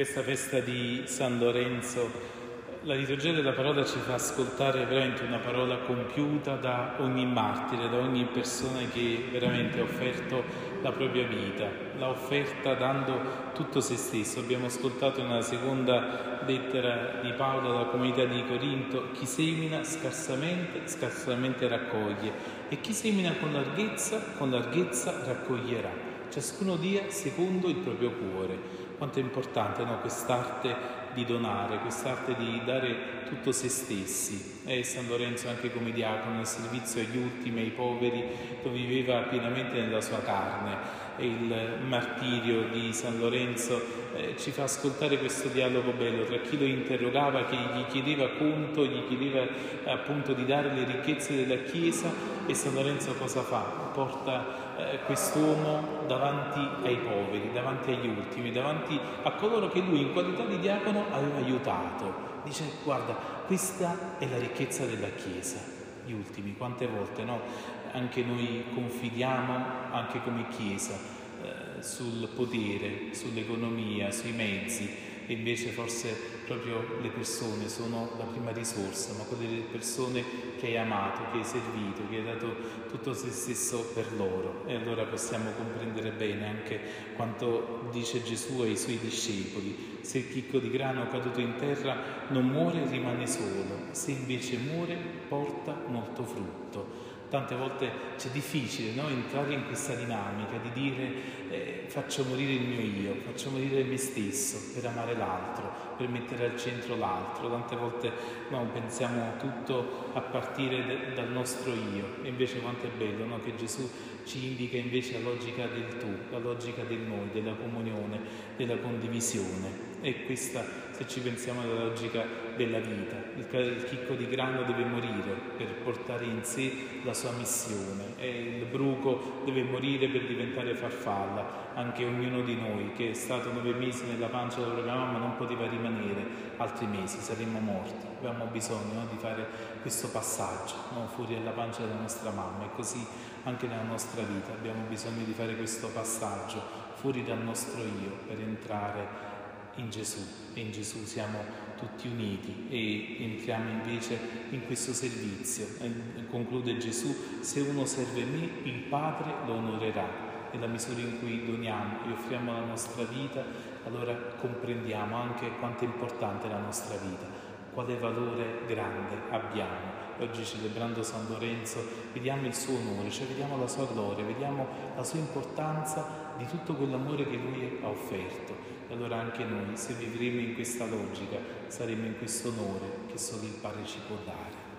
questa festa di San Lorenzo la liturgia della parola ci fa ascoltare veramente una parola compiuta da ogni martire, da ogni persona che veramente ha offerto la propria vita, l'ha offerta dando tutto se stesso. Abbiamo ascoltato nella seconda lettera di Paolo alla comunità di Corinto, chi semina scarsamente, scarsamente raccoglie e chi semina con larghezza, con larghezza raccoglierà. Ciascuno dia secondo il proprio cuore. Quanto è importante no? quest'arte di donare, quest'arte di dare tutto se stessi. E San Lorenzo anche come diacono nel servizio agli ultimi, ai poveri, lo viveva pienamente nella sua carne. E il martirio di San Lorenzo eh, ci fa ascoltare questo dialogo bello tra chi lo interrogava, che gli chiedeva conto, gli chiedeva eh, appunto di dare le ricchezze della Chiesa e San Lorenzo cosa fa? Porta eh, quest'uomo davanti ai poveri, davanti agli ultimi, davanti a coloro che lui in qualità di diacono aveva aiutato. Dice guarda, questa è la ricchezza della Chiesa, gli ultimi, quante volte no? Anche noi confidiamo, anche come Chiesa, eh, sul potere, sull'economia, sui mezzi e invece forse proprio le persone sono la prima risorsa, ma quelle persone che hai amato, che hai servito, che hai dato tutto se stesso per loro. E allora possiamo comprendere bene anche quanto dice Gesù ai suoi discepoli. Se il chicco di grano caduto in terra non muore rimane solo, se invece muore porta molto frutto. Tante volte c'è difficile no? entrare in questa dinamica di dire eh, faccio morire il mio io, faccio morire me stesso per amare l'altro, per mettere al centro l'altro. Tante volte no, pensiamo tutto a partire de- dal nostro io e invece quanto è bello no? che Gesù ci indica invece la logica del tu, la logica del noi, della comunione, della condivisione. E questa, se ci pensiamo, la logica della vita. Il, il chicco di grano deve morire per portare in sé la sua missione e il bruco deve morire per diventare farfalla. Anche ognuno di noi che è stato nove mesi nella pancia della propria mamma non poteva rimanere altri mesi, saremmo morti. Abbiamo bisogno no, di fare questo passaggio no, fuori dalla pancia della nostra mamma e così anche nella nostra vita abbiamo bisogno di fare questo passaggio fuori dal nostro io per entrare in Gesù e in Gesù siamo tutti uniti e entriamo invece in questo servizio. E conclude Gesù, se uno serve me, il Padre lo onorerà. Nella misura in cui doniamo e offriamo la nostra vita, allora comprendiamo anche quanto è importante la nostra vita, quale valore grande abbiamo. Oggi celebrando San Lorenzo vediamo il suo onore, cioè vediamo la sua gloria, vediamo la sua importanza di tutto quell'amore che lui ha offerto. E allora anche noi, se vivremo in questa logica, saremo in questo onore che solo il Padre ci può dare.